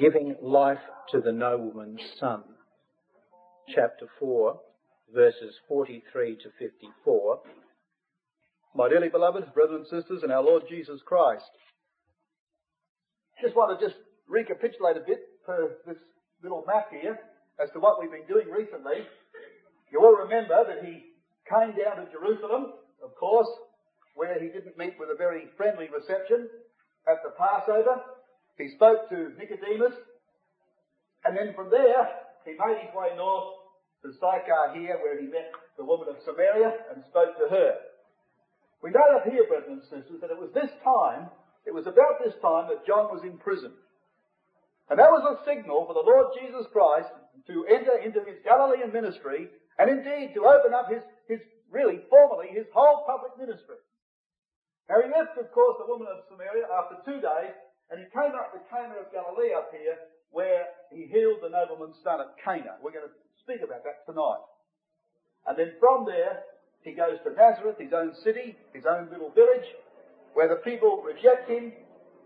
giving life to the nobleman's son. Chapter 4, verses 43 to 54. My dearly beloved brothers and sisters in our Lord Jesus Christ, just want to just recapitulate a bit for this little map here as to what we've been doing recently. You all remember that he came down to Jerusalem, of course, where he didn't meet with a very friendly reception at the Passover. He spoke to Nicodemus, and then from there, he made his way north to Sychar here, where he met the woman of Samaria and spoke to her. We know that here, brothers and sisters, that it was this time, it was about this time that John was in prison. And that was a signal for the Lord Jesus Christ to enter into his Galilean ministry and indeed to open up his, his really formally his whole public ministry. Now he left, of course, the woman of Samaria after two days, and he came up to Cana of Galilee up here, where he healed the nobleman's son at Cana. We're going to speak about that tonight. And then from there, he goes to Nazareth, his own city, his own little village, where the people reject him,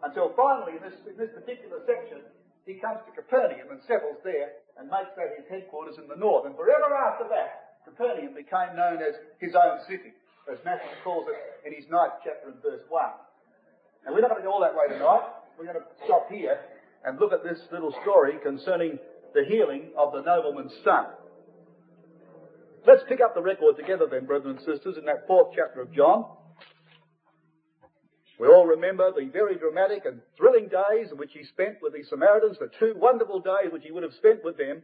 until finally, in this, in this particular section, he comes to Capernaum and settles there and makes that his headquarters in the north. And forever after that, Capernaum became known as his own city as Matthew calls it in his ninth chapter and verse 1. And we're not going to go all that way tonight. We're going to stop here and look at this little story concerning the healing of the nobleman's son. Let's pick up the record together then, brothers and sisters, in that fourth chapter of John. We all remember the very dramatic and thrilling days which he spent with the Samaritans, the two wonderful days which he would have spent with them.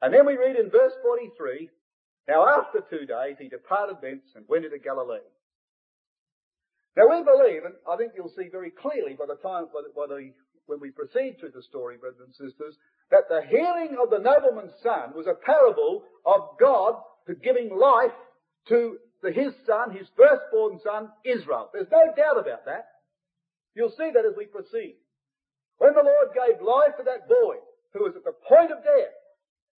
And then we read in verse 43 now after two days he departed thence and went into Galilee. Now we believe, and I think you'll see very clearly by the time, by the, by the, when we proceed through the story, brothers and sisters, that the healing of the nobleman's son was a parable of God to giving life to the, his son, his firstborn son, Israel. There's no doubt about that. You'll see that as we proceed. When the Lord gave life to that boy who was at the point of death,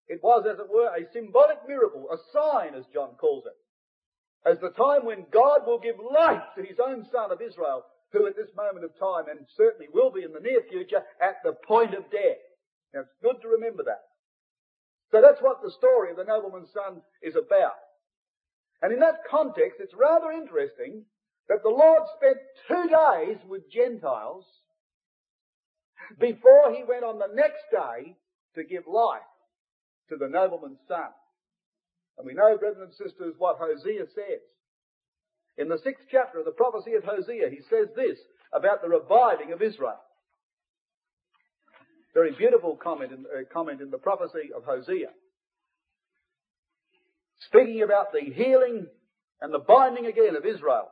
it was, as it were, a symbolic miracle, a sign, as John calls it, as the time when God will give life to his own son of Israel, who at this moment of time, and certainly will be in the near future, at the point of death. Now, it's good to remember that. So that's what the story of the nobleman's son is about. And in that context, it's rather interesting that the Lord spent two days with Gentiles before he went on the next day to give life to the nobleman's son. And we know, brothers and sisters, what Hosea says. In the sixth chapter of the prophecy of Hosea, he says this about the reviving of Israel. Very beautiful comment in, uh, comment in the prophecy of Hosea. Speaking about the healing and the binding again of Israel.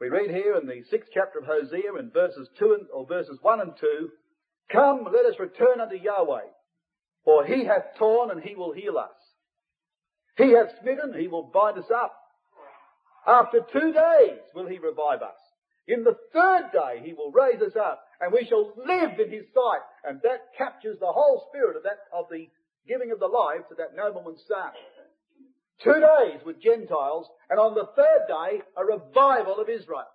We read here in the sixth chapter of Hosea in verses two and, or verses one and two, Come, let us return unto Yahweh, for he hath torn and he will heal us. He hath smitten, he will bind us up. After two days will he revive us. In the third day he will raise us up, and we shall live in his sight. And that captures the whole spirit of that of the giving of the life to that nobleman's son. Two days with Gentiles, and on the third day a revival of Israel.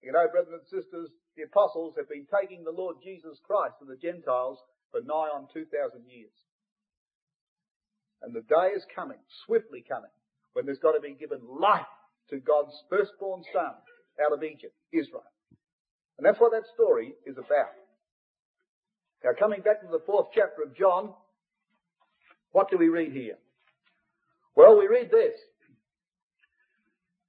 You know, brothers and sisters, the apostles have been taking the Lord Jesus Christ to the Gentiles for nigh on 2,000 years. And the day is coming, swiftly coming, when there's got to be given life to God's firstborn son out of Egypt, Israel. And that's what that story is about. Now, coming back to the fourth chapter of John, what do we read here? Well, we read this.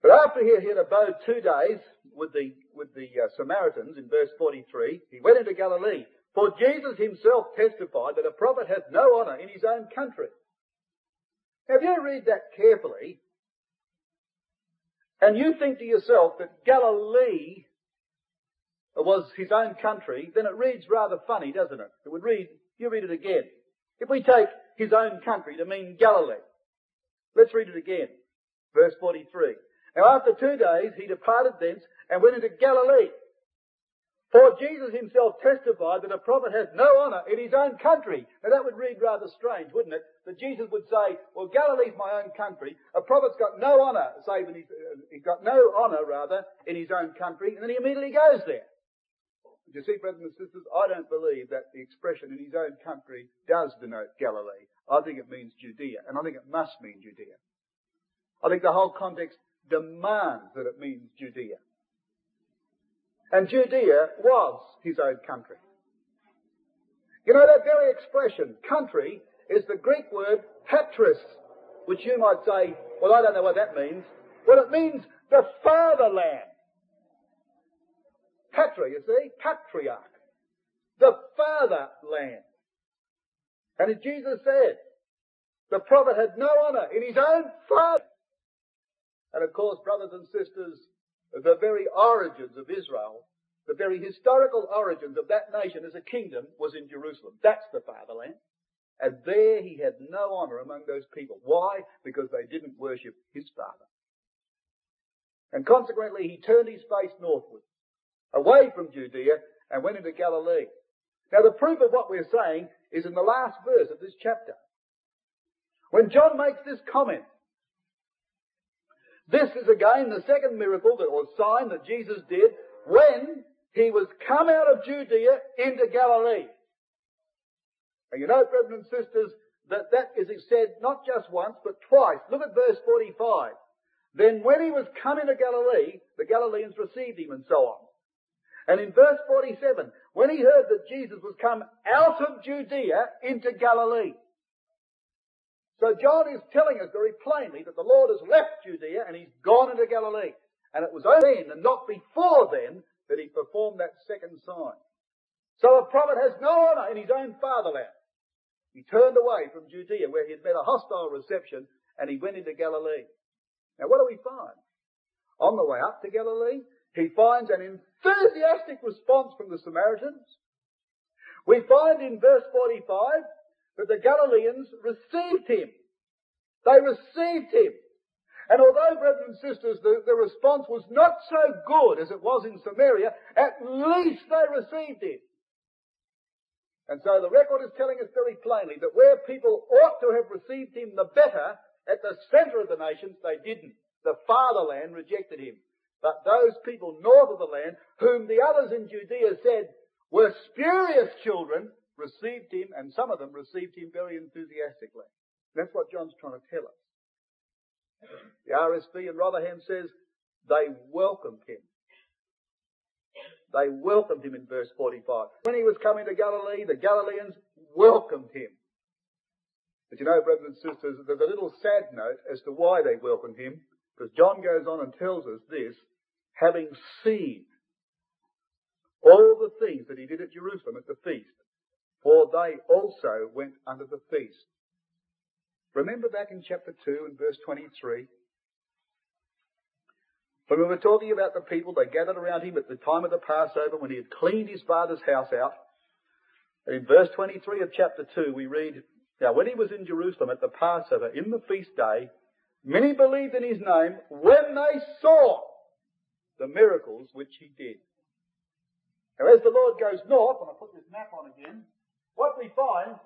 But after he had abode two days with the, with the uh, Samaritans in verse 43, he went into Galilee. For Jesus himself testified that a prophet hath no honour in his own country. If you read that carefully, and you think to yourself that Galilee was his own country, then it reads rather funny, doesn't it? It would read, you read it again. If we take his own country to mean Galilee, let's read it again. Verse 43. Now after two days he departed thence and went into Galilee. For Jesus himself testified that a prophet has no honour in his own country. Now that would read rather strange, wouldn't it? That Jesus would say, well, Galilee's my own country. A prophet's got no honour, save in his, uh, he's got no honour rather in his own country, and then he immediately goes there. You see, brothers and sisters, I don't believe that the expression in his own country does denote Galilee. I think it means Judea, and I think it must mean Judea. I think the whole context demands that it means Judea. And Judea was his own country. You know, that very expression, country, is the Greek word patris, which you might say, well, I don't know what that means. Well, it means the fatherland. Patra, you see? Patriarch. The fatherland. And as Jesus said, the prophet had no honour in his own father. And of course, brothers and sisters, the very origins of Israel, the very historical origins of that nation as a kingdom was in Jerusalem. That's the fatherland. And there he had no honour among those people. Why? Because they didn't worship his father. And consequently, he turned his face northward, away from Judea, and went into Galilee. Now, the proof of what we're saying is in the last verse of this chapter. When John makes this comment, this is again the second miracle that, or sign that Jesus did when he was come out of Judea into Galilee. And you know, brothers and sisters, that that is said not just once, but twice. Look at verse 45. Then when he was come into Galilee, the Galileans received him and so on. And in verse 47, when he heard that Jesus was come out of Judea into Galilee. So John is telling us very plainly that the Lord has left Judea and he's gone into Galilee. And it was only then and not before then that he performed that second sign. So a prophet has no honour in his own fatherland. He turned away from Judea where he had met a hostile reception and he went into Galilee. Now what do we find? On the way up to Galilee, he finds an enthusiastic response from the Samaritans. We find in verse 45 that the Galileans received him. They received him. And although, brothers and sisters, the, the response was not so good as it was in Samaria, at least they received him. And so the record is telling us very plainly that where people ought to have received him the better, at the centre of the nations, they didn't. The fatherland rejected him. But those people north of the land, whom the others in Judea said were spurious children, received him, and some of them received him very enthusiastically. That's what John's trying to tell us. The RSV in Rotherham says they welcomed him. They welcomed him in verse 45. When he was coming to Galilee, the Galileans welcomed him. But you know, brothers and sisters, there's a little sad note as to why they welcomed him, because John goes on and tells us this, having seen all the things that he did at Jerusalem at the feast, for they also went under the feast. Remember back in chapter 2 and verse 23? When we were talking about the people, they gathered around him at the time of the Passover when he had cleaned his father's house out. And in verse 23 of chapter 2, we read, Now when he was in Jerusalem at the Passover, in the feast day, many believed in his name when they saw the miracles which he did. Now as the Lord goes north, and I put this map on again, what we find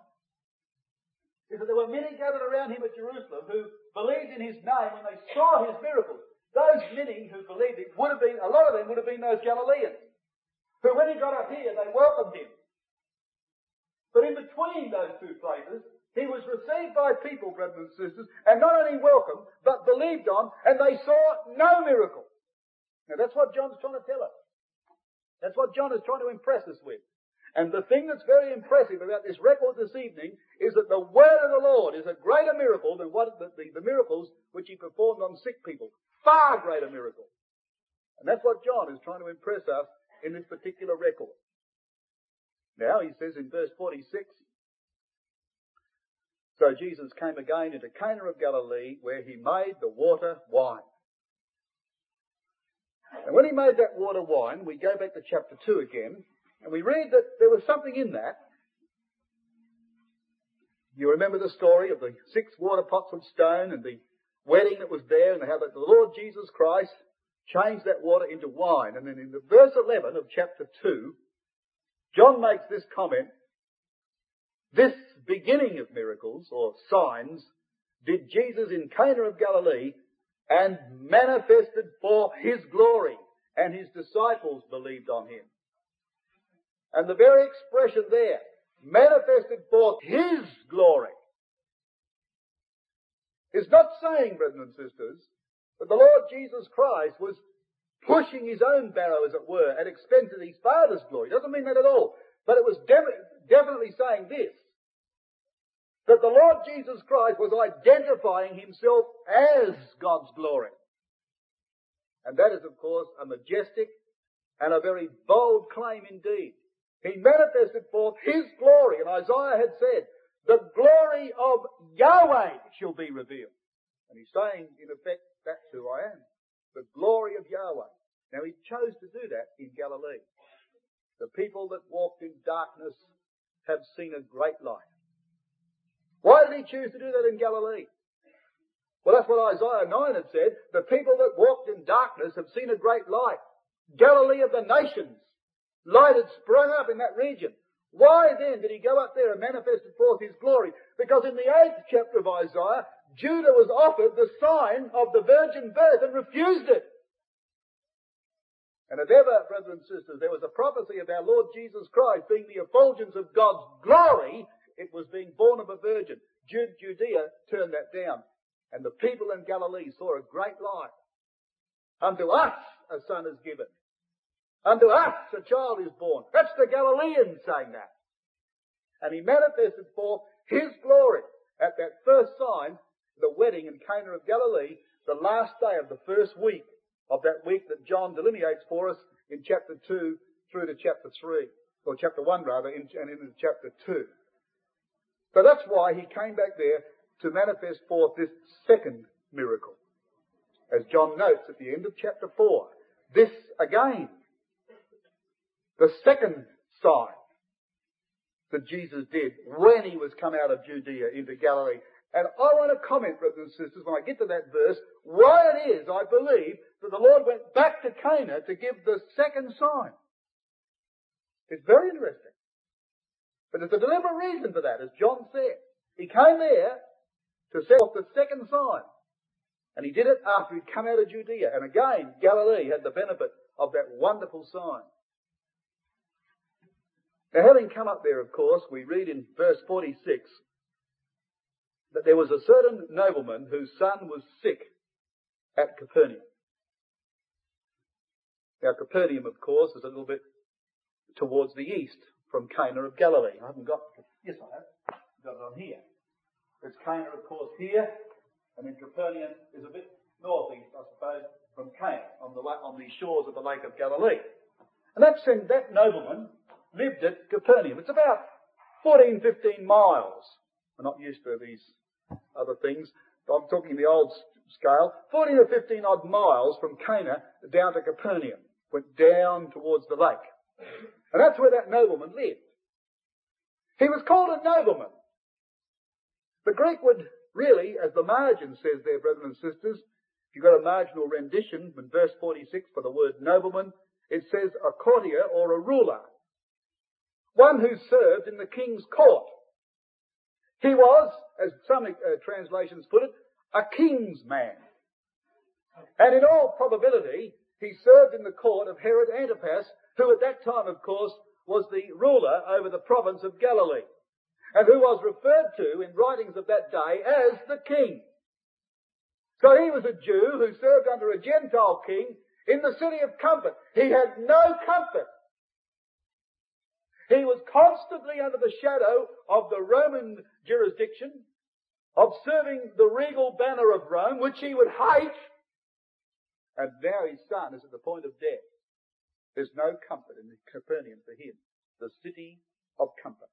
is that there were many gathered around him at Jerusalem who believed in his name when they saw his miracles. Those many who believed it would have been, a lot of them would have been those Galileans, who when he got up here, they welcomed him. But in between those two places, he was received by people, brothers and sisters, and not only welcomed, but believed on, and they saw no miracle. Now that's what John's trying to tell us. That's what John is trying to impress us with. And the thing that's very impressive about this record this evening is that the word of the Lord is a greater miracle than what the, the, the miracles which he performed on sick people. Far greater miracle. And that's what John is trying to impress us in this particular record. Now he says in verse 46, So Jesus came again into Cana of Galilee where he made the water wine. And when he made that water wine, we go back to chapter 2 again, and we read that there was something in that. You remember the story of the six water pots of stone and the wedding that was there and how that the Lord Jesus Christ changed that water into wine. And then in the verse 11 of chapter 2, John makes this comment, this beginning of miracles or signs did Jesus in Cana of Galilee and manifested for his glory and his disciples believed on him. And the very expression there manifested forth His glory is not saying, brethren and sisters, that the Lord Jesus Christ was pushing his own barrow, as it were, at expense of his Father's glory. It doesn't mean that at all. But it was de- definitely saying this, that the Lord Jesus Christ was identifying himself as God's glory. And that is, of course, a majestic and a very bold claim indeed. He manifested forth his glory, and Isaiah had said, the glory of Yahweh shall be revealed. And he's saying, in effect, that's who I am. The glory of Yahweh. Now he chose to do that in Galilee. The people that walked in darkness have seen a great light. Why did he choose to do that in Galilee? Well, that's what Isaiah 9 had said. The people that walked in darkness have seen a great light. Galilee of the nations. Light had sprung up in that region. Why then did he go up there and manifest forth his glory? Because in the eighth chapter of Isaiah, Judah was offered the sign of the virgin birth and refused it. And if ever, brothers and sisters, there was a prophecy of our Lord Jesus Christ being the effulgence of God's glory, it was being born of a virgin. Judea turned that down. And the people in Galilee saw a great light. Unto us a son is given. Unto us a child is born. That's the Galileans saying that. And he manifested forth his glory at that first sign, the wedding in Cana of Galilee, the last day of the first week of that week that John delineates for us in chapter 2 through to chapter 3, or chapter 1 rather, and into chapter 2. So that's why he came back there to manifest forth this second miracle. As John notes at the end of chapter 4, this again the second sign that Jesus did when he was come out of Judea into Galilee. And I want to comment, brothers and sisters, when I get to that verse, why it is I believe that the Lord went back to Cana to give the second sign. It's very interesting. But there's a deliberate reason for that, as John said. He came there to set off the second sign. And he did it after he'd come out of Judea. And again, Galilee had the benefit of that wonderful sign. Now, having come up there, of course, we read in verse 46 that there was a certain nobleman whose son was sick at Capernaum. Now, Capernaum, of course, is a little bit towards the east from Cana of Galilee. I haven't got, yes, I have. Got it on here. It's Cana, of course, here, and then Capernaum is a bit northeast, I suppose, from Cana on the, on the shores of the Lake of Galilee. And that, that nobleman lived at Capernaum. It's about 14, 15 miles. We're not used to these other things. But I'm talking the old scale. 14 or 15 odd miles from Cana down to Capernaum. Went down towards the lake. And that's where that nobleman lived. He was called a nobleman. The Greek would really, as the margin says there, brothers and sisters, if you've got a marginal rendition in verse 46 for the word nobleman, it says a courtier or a ruler one who served in the king's court. He was, as some uh, translations put it, a king's man. And in all probability, he served in the court of Herod Antipas, who at that time, of course, was the ruler over the province of Galilee, and who was referred to in writings of that day as the king. So he was a Jew who served under a Gentile king in the city of comfort. He had no comfort he was constantly under the shadow of the Roman jurisdiction, of serving the regal banner of Rome, which he would hate. And now his son is at the point of death. There's no comfort in Capernaum for him, the city of comfort.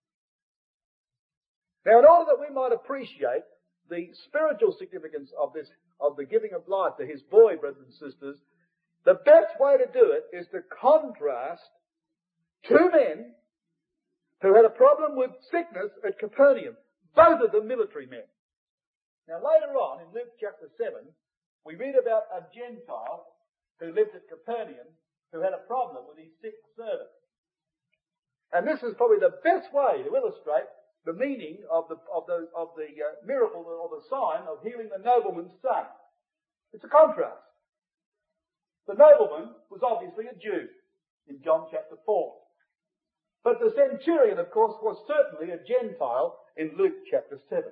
Now, in order that we might appreciate the spiritual significance of this, of the giving of life to his boy, brothers and sisters, the best way to do it is to contrast two men who had a problem with sickness at Capernaum. Both of them military men. Now later on in Luke chapter 7, we read about a Gentile who lived at Capernaum who had a problem with his sick servant. And this is probably the best way to illustrate the meaning of the, of the, of the uh, miracle or the sign of healing the nobleman's son. It's a contrast. The nobleman was obviously a Jew in John chapter 4. But the centurion, of course, was certainly a Gentile in Luke chapter 7.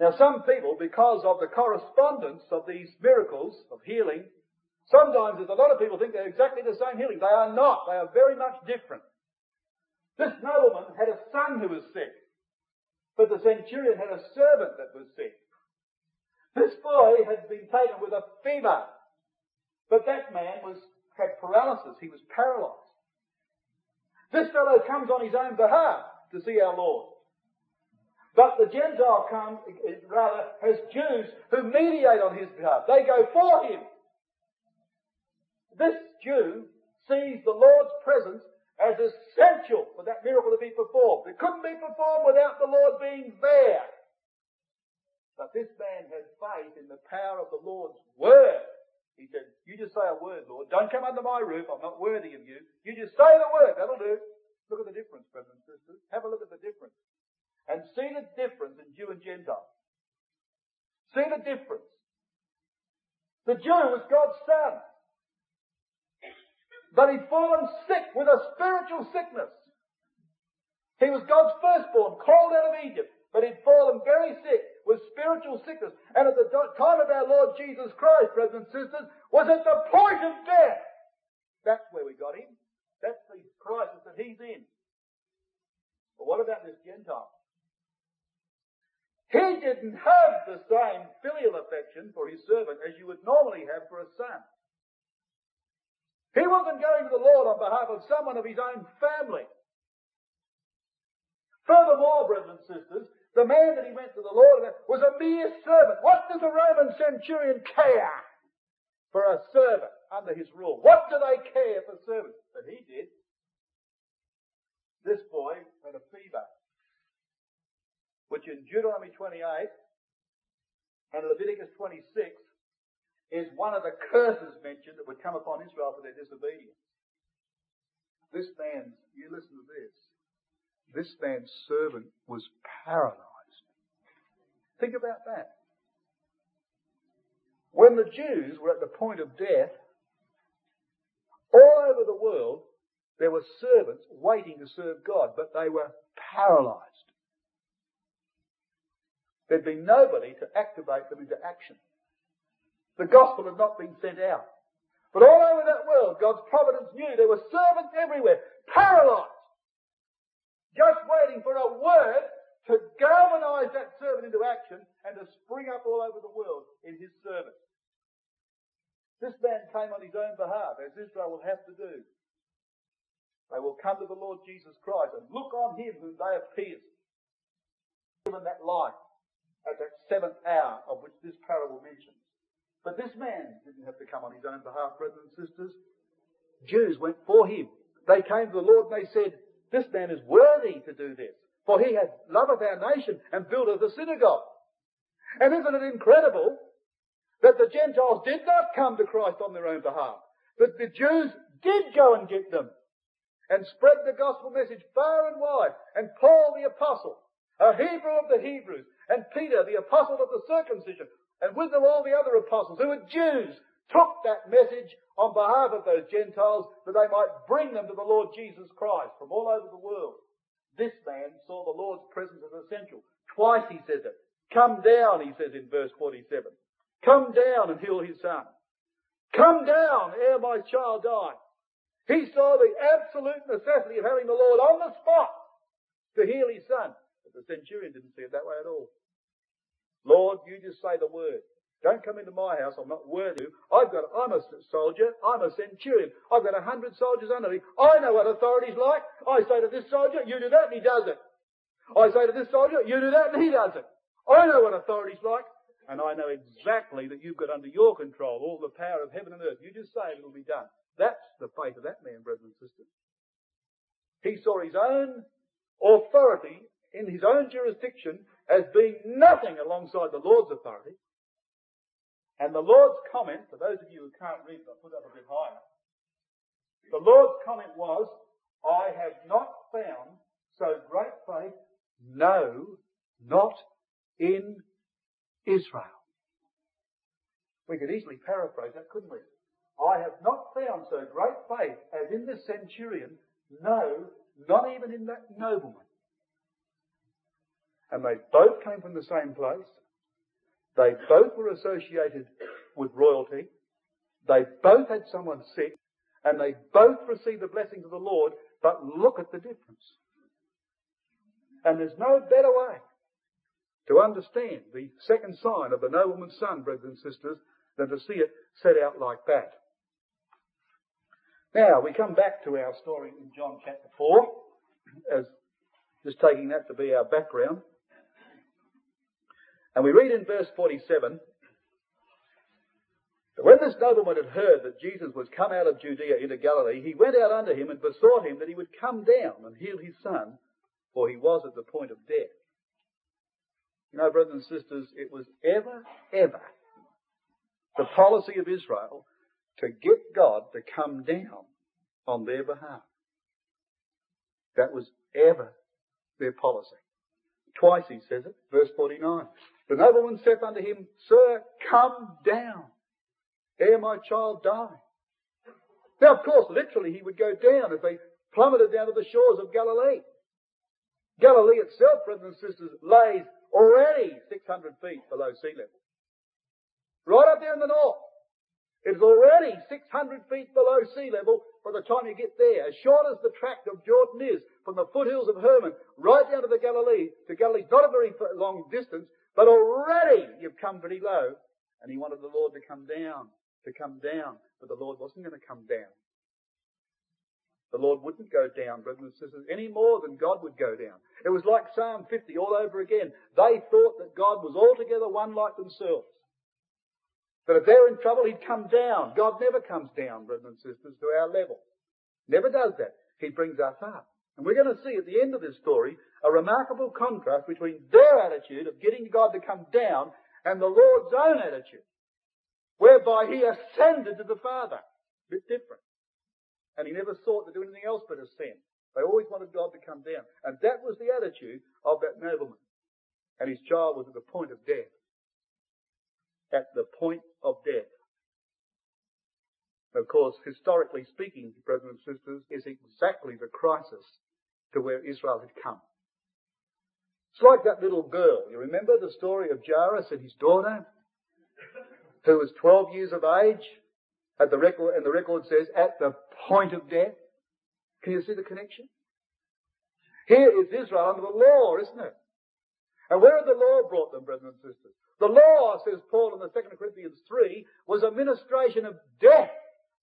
Now some people, because of the correspondence of these miracles of healing, sometimes there's a lot of people think they're exactly the same healing. They are not. They are very much different. This nobleman had a son who was sick, but the centurion had a servant that was sick. This boy had been taken with a fever, but that man was had paralysis. He was paralyzed. This fellow comes on his own behalf to see our Lord. But the Gentile comes, eh, rather, has Jews who mediate on his behalf. They go for him. This Jew sees the Lord's presence as essential for that miracle to be performed. It couldn't be performed without the Lord being there. But this man had faith in the power of the Lord's word. He said, You just say a word, Lord. Don't come under my roof. I'm not worthy of you. You just say the word. That'll do. Look at the difference, brothers and sisters. Have a look at the difference and see the difference in Jew and Gentile. See the difference. The Jew was God's son. But he'd fallen sick with a spiritual sickness. He was God's firstborn, called out of Egypt, but he'd fallen very sick with spiritual sickness. And at the time of our Lord Jesus Christ, brothers and sisters, was at the point of death. That's where we got him. That's the crisis that he's in. But what about this Gentile? He didn't have the same filial affection for his servant as you would normally have for a son. He wasn't going to the Lord on behalf of someone of his own family. Furthermore, brothers and sisters, the man that he went to the Lord was a mere servant. What does a Roman centurion care for a servant under his rule? What do they care for servants? But he did. This boy had a fever which in Deuteronomy 28 and Leviticus 26 is one of the curses mentioned that would come upon Israel for their disobedience. This man, you listen to this, this man's servant was paralyzed. Think about that. When the Jews were at the point of death, all over the world, there were servants waiting to serve God, but they were paralyzed. There'd been nobody to activate them into action. The gospel had not been sent out. But all over that world, God's providence knew there were servants everywhere, paralyzed, just waiting for a word to galvanize that servant into action and to spring up all over the world in his service. This man came on his own behalf, as Israel will have to do. They will come to the Lord Jesus Christ and look on him whom they have pierced, given that life at that seventh hour of which this parable mentions. But this man didn't have to come on his own behalf, brothers and sisters. Jews went for him. They came to the Lord and they said, This man is worthy to do this, for he has loved our nation and built us a synagogue. And isn't it incredible that the Gentiles did not come to Christ on their own behalf? That the Jews did go and get them and spread the gospel message far and wide. And Paul the apostle, a Hebrew of the Hebrews, and Peter, the apostle of the circumcision, and with them all the other apostles who were Jews, took that message on behalf of those Gentiles that they might bring them to the Lord Jesus Christ from all over the world. This man saw the Lord's presence as essential. Twice he says it. Come down, he says in verse 47. Come down and heal his son. Come down ere my child die. He saw the absolute necessity of having the Lord on the spot to heal his son. But the centurion didn't see it that way at all. Lord, you just say the word. Don't come into my house. I'm not worthy. I've got, I'm a soldier. I'm a centurion. I've got a hundred soldiers under me. I know what authority's like. I say to this soldier, you do that, and he does it. I say to this soldier, you do that, and he does it. I know what authority's like. And I know exactly that you've got under your control all the power of heaven and earth. You just say it, it'll be done. That's the faith of that man, brothers and sisters. He saw his own authority in his own jurisdiction as being nothing alongside the Lord's authority. And the Lord's comment, for those of you who can't read, I'll put it up a bit higher. The Lord's comment was, I have not found so great faith, no, not in Israel. We could easily paraphrase that, couldn't we? I have not found so great faith as in the centurion, no, Not even in that nobleman. And they both came from the same place. They both were associated with royalty. They both had someone sick. And they both received the blessings of the Lord. But look at the difference. And there's no better way to understand the second sign of the nobleman's son, brothers and sisters, than to see it set out like that. Now, we come back to our story in John chapter 4, as just taking that to be our background. And we read in verse 47 that when this nobleman had heard that Jesus was come out of Judea into Galilee, he went out unto him and besought him that he would come down and heal his son, for he was at the point of death. You know, brothers and sisters, it was ever, ever the policy of Israel to get God to come down on their behalf. That was ever their policy. Twice he says it, verse 49. The nobleman saith unto him, Sir, come down, ere my child die. Now, of course, literally he would go down as they plummeted down to the shores of Galilee. Galilee itself, brothers and sisters, lays already 600 feet below sea level. Right up there in the north. It is already 600 feet below sea level by the time you get there. As short as the tract of Jordan is, from the foothills of Hermon right down to the Galilee, to Galilee, not a very long distance, but already you've come pretty low. And he wanted the Lord to come down, to come down. But the Lord wasn't going to come down. The Lord wouldn't go down, brothers and sisters, any more than God would go down. It was like Psalm 50 all over again. They thought that God was altogether one like themselves. But if they're in trouble, He'd come down. God never comes down, brothers and sisters, to our level. Never does that. He brings us up. And we're going to see at the end of this story a remarkable contrast between their attitude of getting God to come down and the Lord's own attitude, whereby He ascended to the Father. A bit different. And he never sought to do anything else but ascend. They always wanted God to come down. And that was the attitude of that nobleman. And his child was at the point of death. At the point of death. Of course, historically speaking, brothers and sisters, is exactly the crisis to where Israel had come. It's like that little girl. You remember the story of Jairus and his daughter, who was 12 years of age, at the record, and the record says, at the point of death. Can you see the connection? Here is Israel under the law, isn't it? And where had the law brought them, brothers and sisters? The law, says Paul in the Second Corinthians 3, was a ministration of death,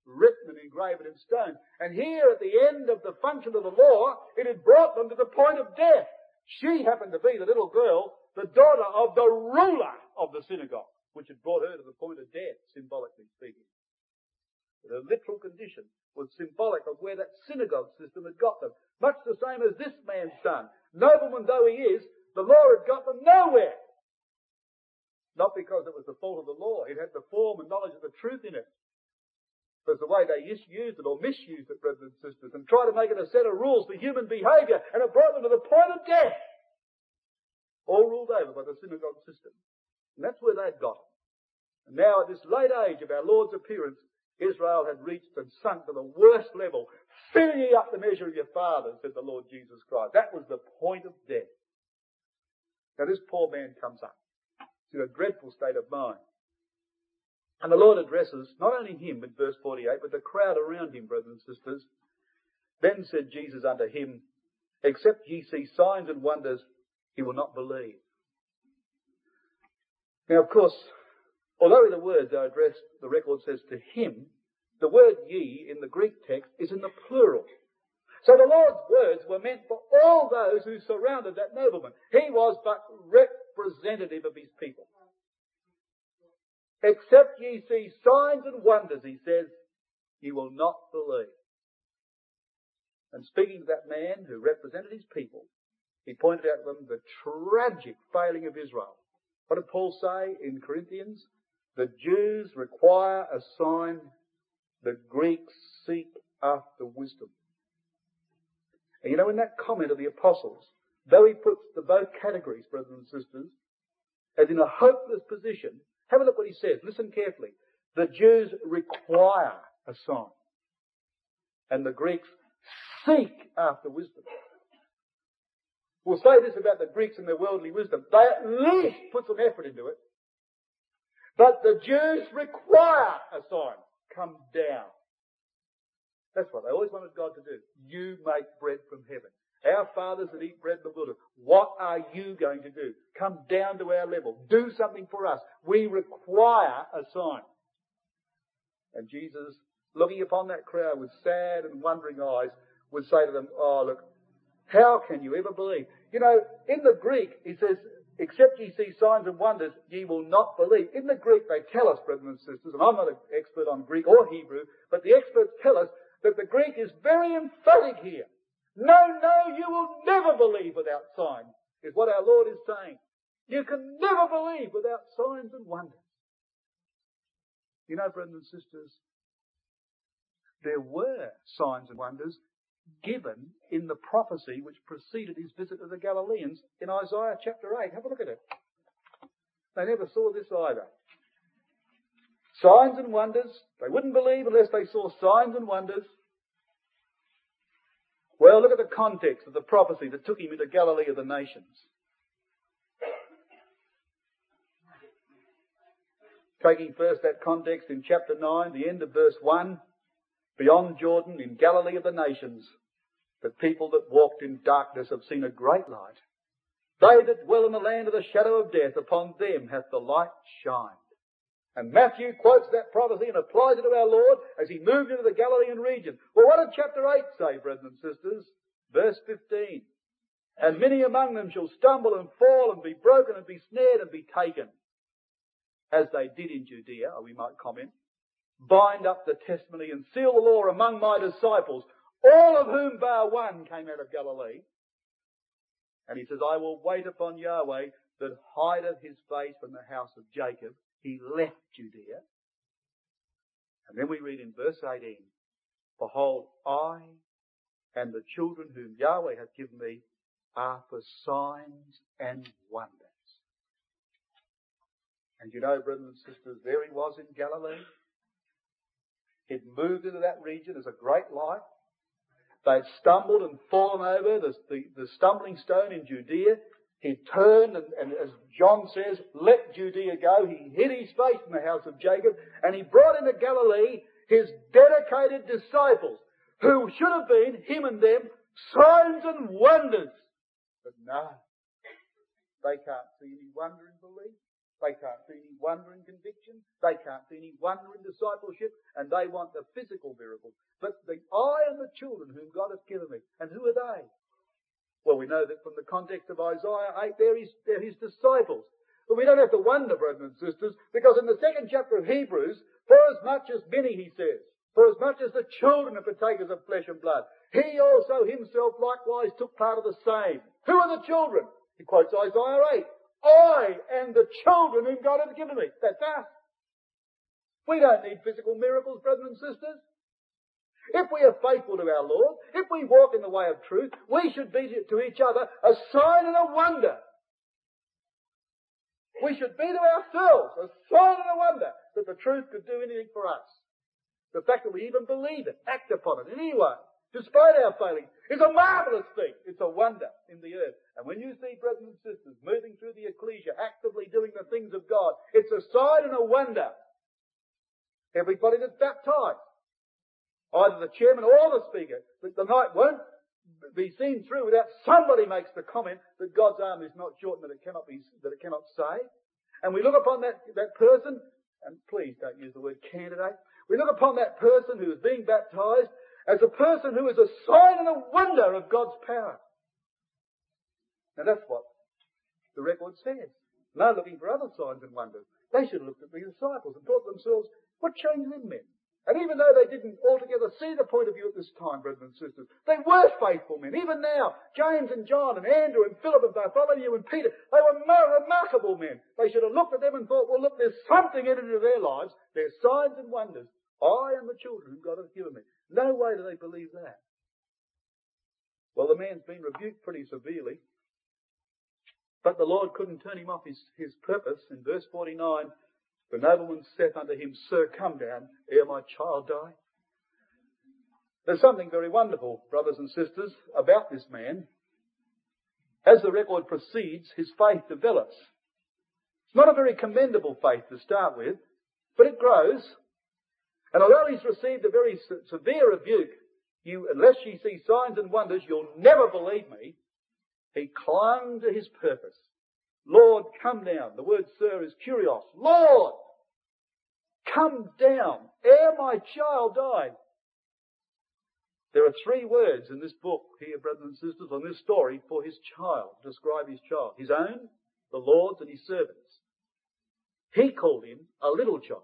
written and engraved in stone. And here at the end of the function of the law, it had brought them to the point of death. She happened to be the little girl, the daughter of the ruler of the synagogue, which had brought her to the point of death, symbolically speaking. But her literal condition was symbolic of where that synagogue system had got them. Much the same as this man's son. Nobleman though he is, the law had got them nowhere. Not because it was the fault of the law. It had the form and knowledge of the truth in it. But the way they used it or misused it, brothers and sisters, and tried to make it a set of rules for human behaviour, and it brought them to the point of death. All ruled over by the synagogue system. And that's where they'd got And now at this late age of our Lord's appearance, Israel had reached and sunk to the worst level. Fill ye up the measure of your fathers, said the Lord Jesus Christ. That was the point of death. Now this poor man comes up. He's in a dreadful state of mind. And the Lord addresses not only him in verse 48, but the crowd around him, brothers and sisters. Then said Jesus unto him, Except ye see signs and wonders, he will not believe. Now, of course, Although the words are addressed, the record says to him, the word ye in the Greek text is in the plural. So the Lord's words were meant for all those who surrounded that nobleman. He was but representative of his people. Except ye see signs and wonders, he says, ye will not believe. And speaking to that man who represented his people, he pointed out to them the tragic failing of Israel. What did Paul say in Corinthians? The Jews require a sign. The Greeks seek after wisdom. And you know, in that comment of the apostles, though he puts the both categories, brothers and sisters, as in a hopeless position, have a look what he says. Listen carefully. The Jews require a sign. And the Greeks Seek after wisdom. We'll say this about the Greeks and their worldly wisdom. They at least put some effort into it. But the Jews require a sign. Come down. That's what they always wanted God to do. You make bread from heaven. Our fathers that eat bread in the wilderness. What are you going to do? Come down to our level. Do something for us. We require a sign. And Jesus, looking upon that crowd with sad and wondering eyes, would say to them, Oh, look, how can you ever believe? You know, in the Greek, he says, except ye see signs and wonders, ye will not believe. In the Greek, they tell us, brothers and sisters, and I'm not an expert on Greek or Hebrew, but the experts tell us that the Greek is very emphatic here. No, no, you will never believe without signs, is what our Lord is saying. You can never believe without signs and wonders. You know, brothers and sisters, there were signs and wonders given in the prophecy which preceded his visit to the Galileans in Isaiah chapter 8. Have a look at it. They never saw this either. Signs and wonders. They wouldn't believe unless they saw signs and wonders. Well, look at the context of the prophecy that took him into Galilee of the nations. Taking first that context in chapter 9, the end of verse 1, beyond Jordan, in Galilee of the nations, the people that walked in darkness have seen a great light. They that dwell in the land of the shadow of death, upon them hath the light shined. And Matthew quotes that prophecy and applies it to our Lord as he moved into the Galilean region. Well, what did chapter 8 say, brothers and sisters? Verse 15. And many among them shall stumble and fall and be broken and be snared and be taken. As they did in Judea, we might comment. Bind up the testimony and seal the law among my disciples all of whom bar one came out of Galilee. And he says, I will wait upon Yahweh that hideth his face from the house of Jacob. He left Judea. And then we read in verse 18, Behold, I and the children whom Yahweh hath given me are for signs and wonders. And you know, brothers and sisters, there he was in Galilee. He'd moved into that region as a great light. They'd stumbled and fallen over the, the, the stumbling stone in Judea. He turned and, and, as John says, let Judea go. He hid his face in the house of Jacob and he brought into Galilee his dedicated disciples who should have been, him and them, signs and wonders. But no, they can't see any wonder in belief. They can't see any wonder in conviction. They can't see any wonder in discipleship. And they want the physical miracles. But the I and the children whom God has given me. And who are they? Well, we know that from the context of Isaiah 8, they're his, they're his disciples. But we don't have to wonder, brothers and sisters, because in the second chapter of Hebrews, for as much as many, he says, for as much as the children are partakers of flesh and blood, he also himself likewise took part of the same. Who are the children? He quotes Isaiah 8. I and the children whom God has given me. That's us. We don't need physical miracles, brothers and sisters. If we are faithful to our Lord, if we walk in the way of truth, we should be to each other a sign and a wonder. We should be to ourselves a sign and a wonder that the truth could do anything for us. The fact that we even believe it, act upon it in any way, despite our failings, is a marvelous thing. It's a wonder in the earth. And when you see brothers and sisters moving through the ecclesia, actively doing the things of God, it's a sign and a wonder. Everybody that's baptized, either the chairman or the speaker, that the night won't be seen through without somebody makes the comment that God's arm is not short and that it cannot be, that it cannot save. And we look upon that, that person, and please don't use the word candidate, we look upon that person who is being baptized as a person who is a sign and a wonder of God's power. Now that's what the record says. Now looking for other signs and wonders. They should have looked at the disciples and thought to themselves, what changed in men? And even though they didn't altogether see the point of view at this time, brothers and sisters, they were faithful men. Even now, James and John and Andrew and Philip and Bartholomew and Peter, they were remarkable men. They should have looked at them and thought, well, look, there's something in it in their lives. There's signs and wonders. I and the children whom God has given me. No way do they believe that. Well, the man's been rebuked pretty severely. But the Lord couldn't turn him off his, his purpose. In verse 49, the nobleman saith unto him, Sir, come down, ere my child die. There's something very wonderful, brothers and sisters, about this man. As the record proceeds, his faith develops. It's not a very commendable faith to start with, but it grows. And although he's received a very severe rebuke, you, unless you see signs and wonders, you'll never believe me. He clung to his purpose. Lord, come down. The word sir is kurios. Lord, come down ere my child die. There are three words in this book here, brothers and sisters, on this story for his child, describe his child. His own, the Lord's, and his servants. He called him a little child.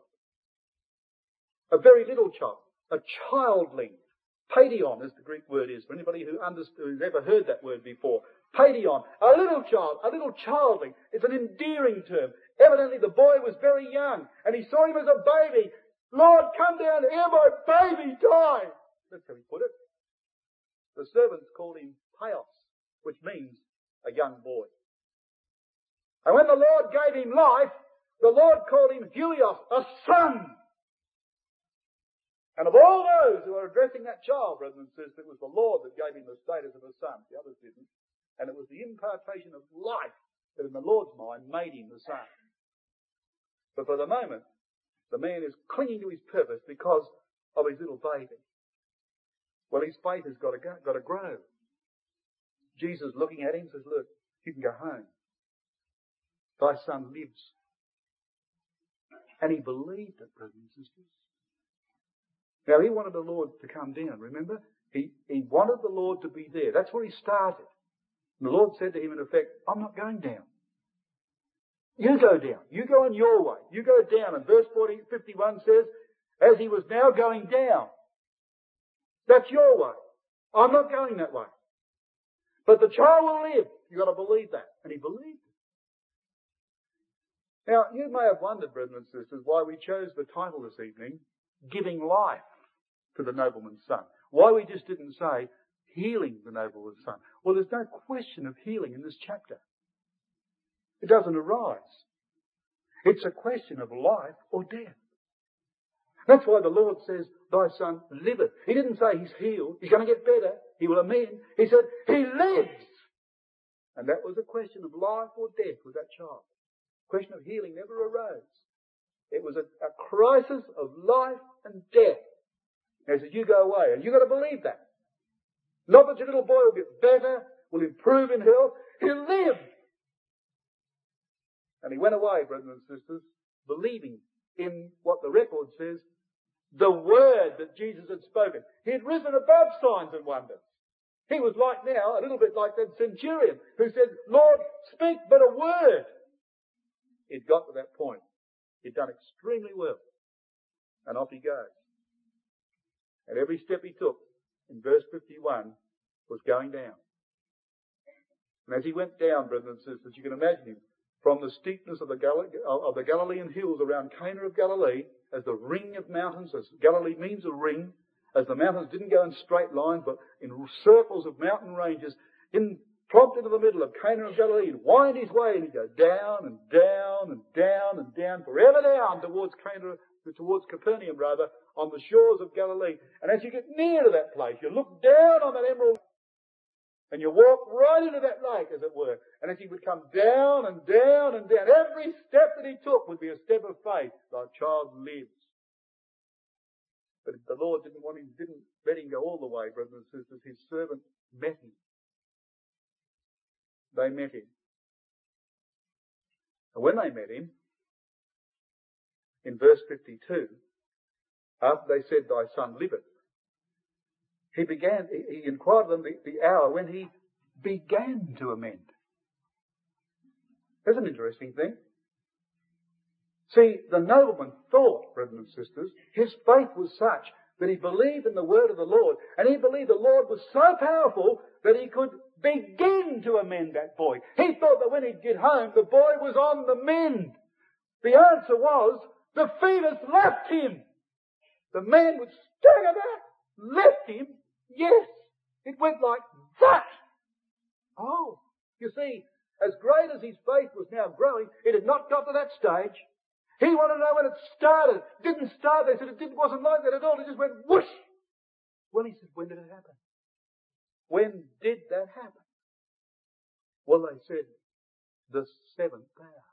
A very little child. A childling. Paidion, as the Greek word is, for anybody who who's ever heard that word before. Paidion, a little child, a little childling. It's an endearing term. Evidently the boy was very young, and he saw him as a baby. Lord, come down, ere my baby die. That's how he put it. The servants called him pais, which means a young boy. And when the Lord gave him life, the Lord called him Huios, a son. And of all those who are addressing that child, brothers and sisters, it was the Lord that gave him the status of a son. The others didn't. And it was the impartation of life that in the Lord's mind made him the son. But for the moment, the man is clinging to his purpose because of his little baby. Well, his faith has got to, go, got to grow. Jesus looking at him says, look, you can go home. Thy son lives. And he believed it, brothers and sisters. Now, he wanted the Lord to come down, remember? He, he wanted the Lord to be there. That's where he started. And the Lord said to him, in effect, I'm not going down. You go down. You go in your way. You go down. And verse 40, 51 says, as he was now going down. That's your way. I'm not going that way. But the child will live. You've got to believe that. And he believed it. Now, you may have wondered, brethren and sisters, why we chose the title this evening, Giving Life to the nobleman's son. Why we just didn't say healing the nobleman's son. Well, there's no question of healing in this chapter. It doesn't arise. It's a question of life or death. That's why the Lord says, Thy son liveth. He didn't say he's healed, he's going to get better, he will amend. He said, He lives. And that was a question of life or death with that child. The question of healing never arose. It was a, a crisis of life and death. He said, You go away. And you've got to believe that. Not that your little boy will get better, will improve in health. He'll live. And he went away, brothers and sisters, believing in what the record says, the word that Jesus had spoken. He had risen above signs and wonders. He was like now, a little bit like that centurion who said, Lord, speak but a word. He'd got to that point. He'd done extremely well. And off he goes. And every step he took in verse 51 was going down. And as he went down, brothers and sisters, you can imagine him from the steepness of the, Gal- of the Galilean hills around Cana of Galilee, as the ring of mountains, as Galilee means a ring, as the mountains didn't go in straight lines, but in circles of mountain ranges, in plopped into the middle of Cana of Galilee, he'd wind his way and he'd go down and down and down and down, forever down towards Cana, towards Capernaum rather, on the shores of Galilee. And as you get near to that place, you look down on that emerald and you walk right into that lake, as it were. And as he would come down and down and down, every step that he took would be a step of faith. Thy child lives. But if the Lord didn't want him, didn't let him go all the way, brothers and sisters. His servant met him. They met him. And when they met him, in verse 52, after they said, Thy son liveth, he began, he inquired of them the, the hour when he began to amend. That's an interesting thing. See, the nobleman thought, brothers and sisters, his faith was such that he believed in the word of the Lord, and he believed the Lord was so powerful that he could begin to amend that boy. He thought that when he'd get home, the boy was on the mend. The answer was, the fetus left him. The man would stagger back, left him, Yes, it went like that. Oh, you see, as great as his faith was now growing, it had not got to that stage. He wanted to know when it started. It didn't start. They said it didn't, wasn't like that at all. It just went whoosh. Well, he said, when did it happen? When did that happen? Well, they said, the seventh hour.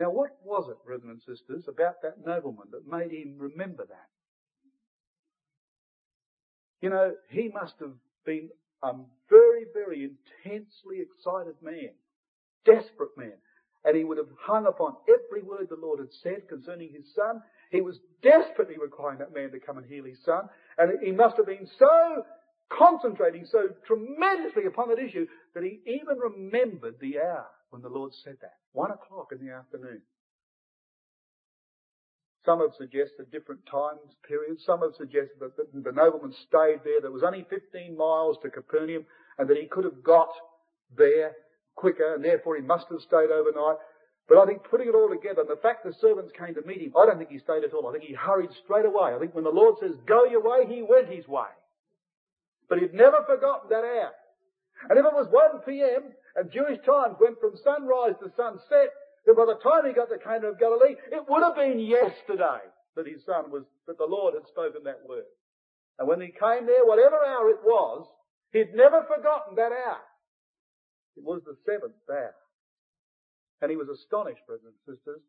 Now, what was it, brethren and sisters, about that nobleman that made him remember that? You know, he must have been a very, very intensely excited man, desperate man. And he would have hung upon every word the Lord had said concerning his son. He was desperately requiring that man to come and heal his son. And he must have been so concentrating so tremendously upon that issue that he even remembered the hour when the Lord said that. One o'clock in the afternoon. Some have suggested different times periods. Some have suggested that the nobleman stayed there. There was only 15 miles to Capernaum and that he could have got there quicker and therefore he must have stayed overnight. But I think putting it all together and the fact the servants came to meet him, I don't think he stayed at all. I think he hurried straight away. I think when the Lord says, go your way, he went his way. But he'd never forgotten that hour. And if it was 1 p.m. and Jewish times went from sunrise to sunset, that by the time he got to Cana of Galilee, it would have been yesterday that his son was, that the Lord had spoken that word. And when he came there, whatever hour it was, he'd never forgotten that hour. It was the seventh hour. And he was astonished, brothers and sisters,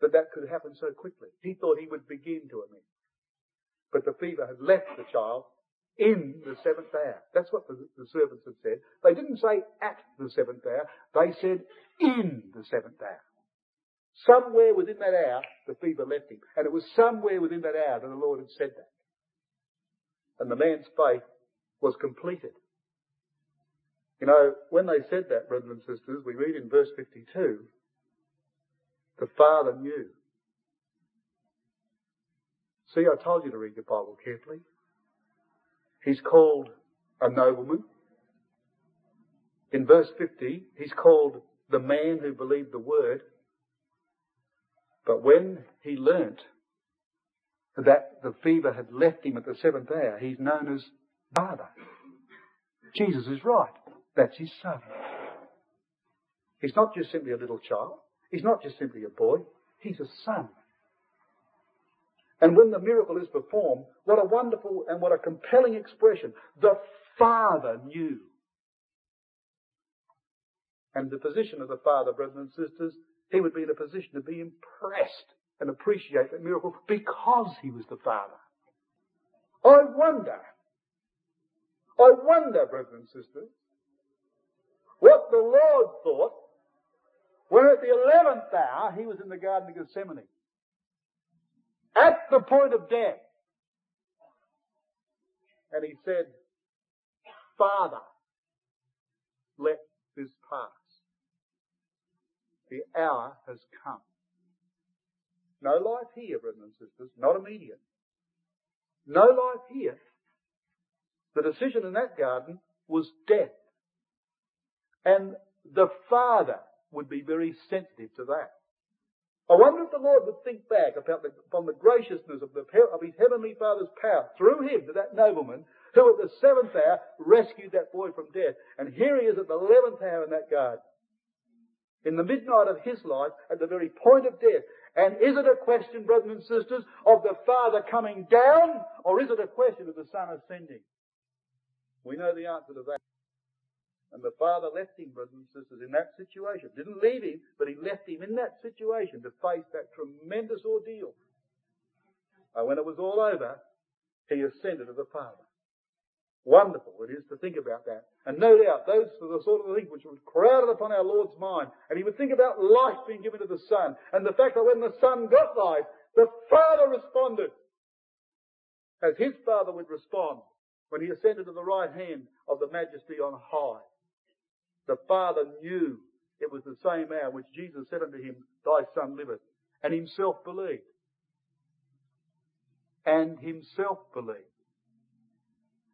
that that could happen so quickly. He thought he would begin to admit. But the fever had left the child in the seventh hour. That's what the, the servants had said. They didn't say at the seventh hour. They said in the seventh hour. Somewhere within that hour, the fever left him. And it was somewhere within that hour that the Lord had said that. And the man's faith was completed. You know, when they said that, brothers and sisters, we read in verse 52, the father knew. See, I told you to read the Bible carefully. He's called a nobleman. In verse 50, he's called the man who believed the word. But when he learnt that the fever had left him at the seventh hour, he's known as Father. Jesus is right. That's his son. He's not just simply a little child. He's not just simply a boy. He's a son. And when the miracle is performed, what a wonderful and what a compelling expression. The Father knew. And the position of the Father, brothers and sisters, he would be in a position to be impressed and appreciate that miracle because he was the Father. I wonder, I wonder, brothers and sisters, what the Lord thought when at the eleventh hour he was in the Garden of Gethsemane the point of death. And he said, Father, let this pass. The hour has come. No life here, brothers and sisters, not immediate. No life here. The decision in that garden was death. And the Father would be very sensitive to that. I wonder if the Lord would think back about the, upon the graciousness of, the, of his heavenly Father's power through him to that nobleman who at the seventh hour rescued that boy from death. And here he is at the eleventh hour in that garden. In the midnight of his life, at the very point of death. And is it a question, brothers and sisters, of the Father coming down, or is it a question of the Son ascending? We know the answer to that. And the father left him, brothers and sisters, in that situation. Didn't leave him, but he left him in that situation to face that tremendous ordeal. And when it was all over, he ascended to the Father. Wonderful it is to think about that. And no doubt, those are the sort of things which were crowded upon our Lord's mind. And he would think about life being given to the Son, and the fact that when the Son got life, the Father responded as his Father would respond when he ascended to the right hand of the Majesty on high. The Father knew it was the same hour which Jesus said unto him, Thy Son liveth, and himself believed. And himself believed.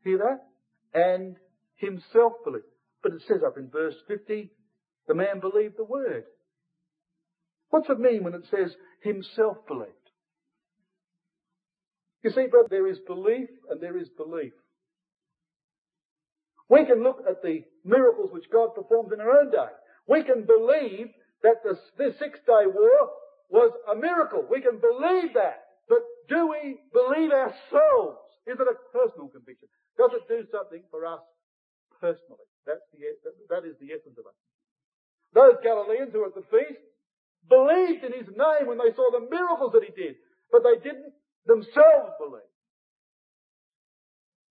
Hear that? And himself believed. But it says up in verse 50, the man believed the word. What's it mean when it says himself believed? You see, brother, there is belief and there is belief. We can look at the miracles which God performed in our own day. We can believe that the, the Six Day War was a miracle. We can believe that. But do we believe ourselves? Is it a personal conviction? Does it do something for us personally? That's the, that is the essence of it. Those Galileans who were at the feast believed in his name when they saw the miracles that he did, but they didn't themselves believe.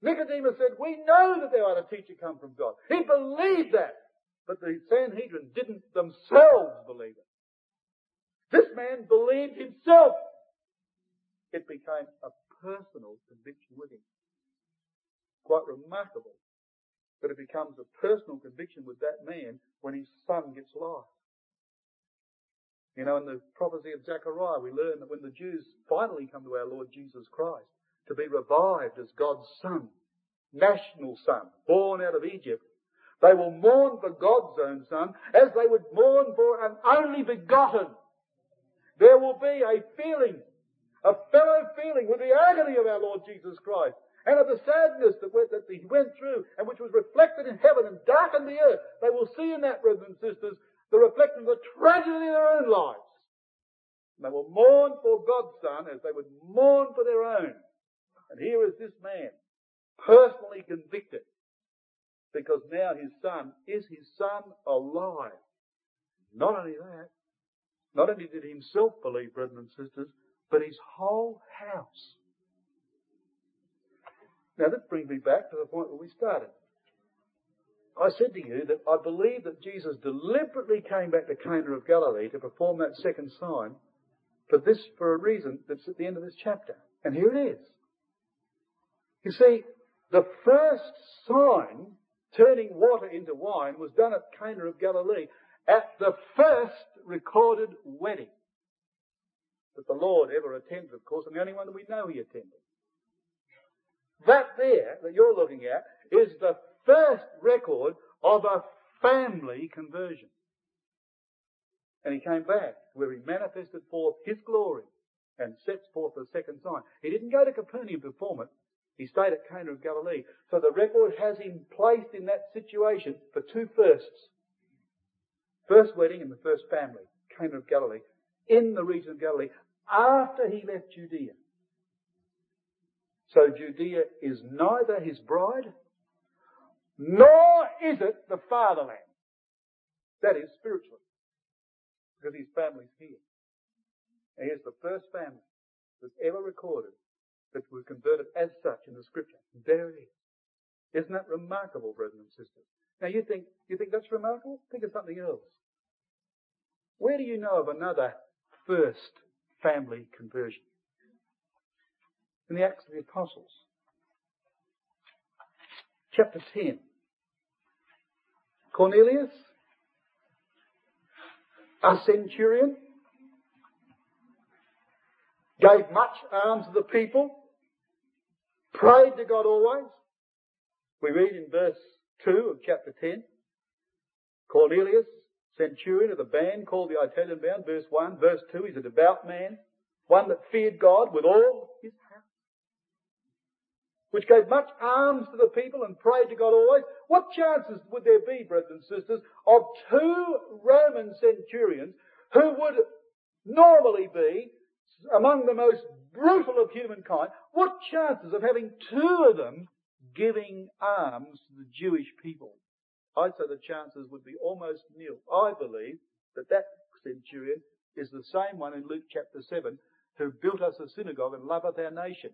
Nicodemus said, We know that thou art a teacher come from God. He believed that, but the Sanhedrin didn't themselves believe it. This man believed himself. It became a personal conviction with him. Quite remarkable that it becomes a personal conviction with that man when his son gets life. You know, in the prophecy of Zechariah, we learn that when the Jews finally come to our Lord Jesus Christ to be revived as God's son, national son, born out of Egypt, they will mourn for God's own son as they would mourn for an only begotten. There will be a feeling, a fellow feeling with the agony of our Lord Jesus Christ and of the sadness that, went, that he went through and which was reflected in heaven and darkened the earth, they will see in that, brothers and sisters, the reflection of the tragedy in their own lives. And they will mourn for God's Son as they would mourn for their own. And here is this man, personally convicted, because now his son is his son alive. Not only that, not only did he himself believe, brethren and sisters, but his whole house now this brings me back to the point where we started. I said to you that I believe that Jesus deliberately came back to Cana of Galilee to perform that second sign for this, for a reason that's at the end of this chapter. And here it is. You see, the first sign, turning water into wine, was done at Cana of Galilee at the first recorded wedding that the Lord ever attended, of course, and the only one that we know he attended. That there that you're looking at is the first record of a family conversion. And he came back where he manifested forth his glory and sets forth the second sign. He didn't go to Capernaum to perform it. He stayed at Cana of Galilee. So the record has him placed in that situation for two firsts. First wedding and the first family, Cana of Galilee, in the region of Galilee, after he left Judea. So Judea is neither his bride, nor is it the fatherland. That is spiritually. Because his family's here. And here's the first family that's ever recorded that was converted as such in the scripture. There it is. Isn't that remarkable, brethren and sisters? Now you think, you think that's remarkable? Think of something else. Where do you know of another first family conversion? in the Acts of the Apostles. Chapter 10. Cornelius, a centurion, gave much alms to the people, prayed to God always. We read in verse 2 of chapter 10, Cornelius, centurion of the band called the Italian band, verse 1. Verse 2, he's a devout man, one that feared God with all his heart, which gave much alms to the people and prayed to God always, what chances would there be, brothers and sisters, of two Roman centurions who would normally be among the most brutal of humankind? What chances of having two of them giving alms to the Jewish people? I'd say the chances would be almost nil. I believe that that centurion is the same one in Luke chapter 7 who built us a synagogue and loveth our nation.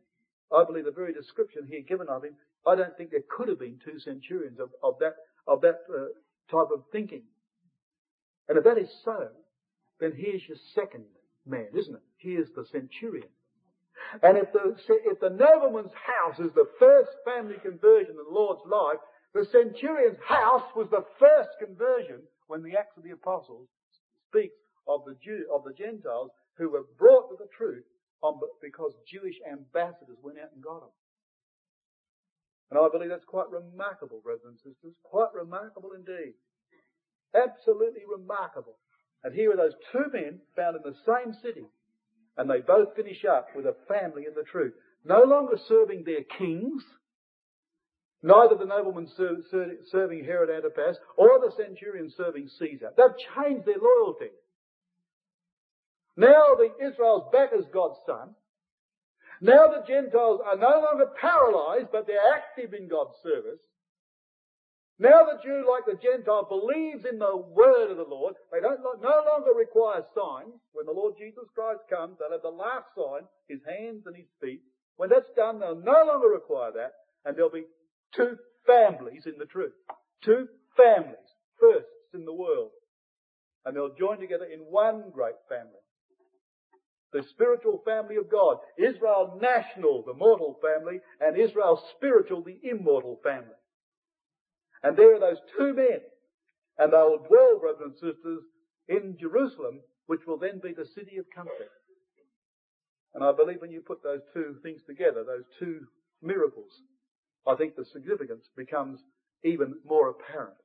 I believe the very description here given of him, I don't think there could have been two centurions of, of that, of that uh, type of thinking. And if that is so, then here's your second man, isn't it? Here's the centurion. And if the, if the nobleman's house is the first family conversion in the Lord's life, the centurion's house was the first conversion when the Acts of the Apostles speaks of the Jew, of the Gentiles who were brought to the truth on, because Jewish ambassadors went out and got them. And I believe that's quite remarkable, brothers and sisters. Quite remarkable indeed. Absolutely remarkable. And here are those two men found in the same city. And they both finish up with a family in the truth. No longer serving their kings, neither the nobleman ser- ser- serving Herod Antipas or the centurion serving Caesar. They've changed their loyalty. Now the Israel's back as God's son. Now the Gentiles are no longer paralyzed, but they're active in God's service. Now the Jew, like the Gentile, believes in the word of the Lord. They don't no longer require signs. When the Lord Jesus Christ comes, they'll have the last sign, his hands and his feet. When that's done, they'll no longer require that, and there'll be two families in the truth. Two families, firsts in the world. And they'll join together in one great family. The spiritual family of God. Israel national, the mortal family, and Israel spiritual, the immortal family. And there are those two men. And they will dwell, brothers and sisters, in Jerusalem, which will then be the city of comfort. And I believe when you put those two things together, those two miracles, I think the significance becomes even more apparent.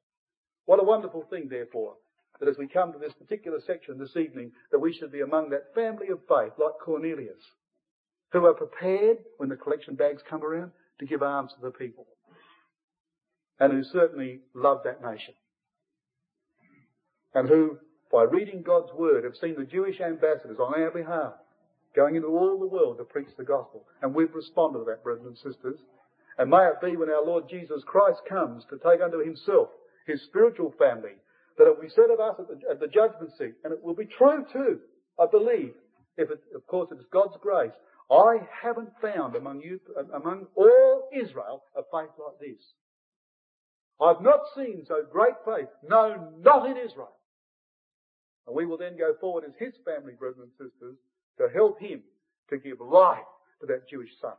What a wonderful thing, therefore, that as we come to this particular section this evening, that we should be among that family of faith, like Cornelius, who are prepared when the collection bags come around to give alms to the people and who certainly love that nation. And who, by reading God's word, have seen the Jewish ambassadors on our behalf going into all the world to preach the gospel. And we've responded to that, brothers and sisters. And may it be when our Lord Jesus Christ comes to take unto himself his spiritual family, that it will be said of us at the, at the judgment seat, and it will be true too, I believe, if it, of course it is God's grace, I haven't found among you, among all Israel, a faith like this. I've not seen so great faith. No, not in Israel. And we will then go forward as his family brothers and sisters to help him to give life to that Jewish son.